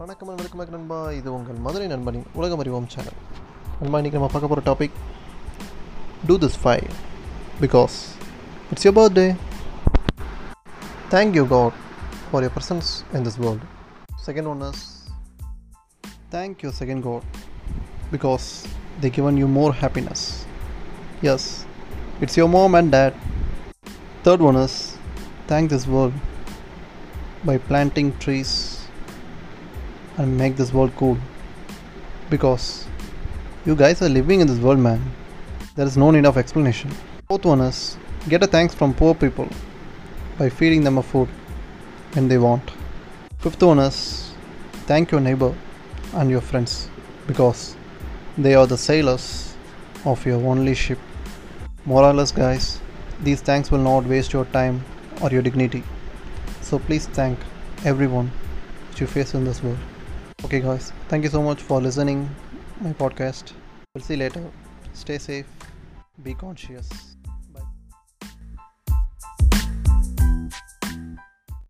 வணக்கம் and welcome back நண்பா இது உங்கள் மதுரை நண்பனின் உலகம் அறிவோம் சேனல் நண்பா இன்றைக்கி நம்ம பார்க்க போகிற topic to this five because it's your birthday thank you God for your presence in this world second one is thank you second God because they given you more happiness yes it's your mom and dad third one is thank this world by planting trees and make this world cool. Because you guys are living in this world man. There is no need of explanation. Fourth one is get a thanks from poor people by feeding them a food when they want. Fifth one is thank your neighbor and your friends because they are the sailors of your only ship. More or less, guys these thanks will not waste your time or your dignity. So please thank everyone that you face in this world okay guys. Thank you so much for listening my podcast. We'll see you later. Stay safe. Be conscious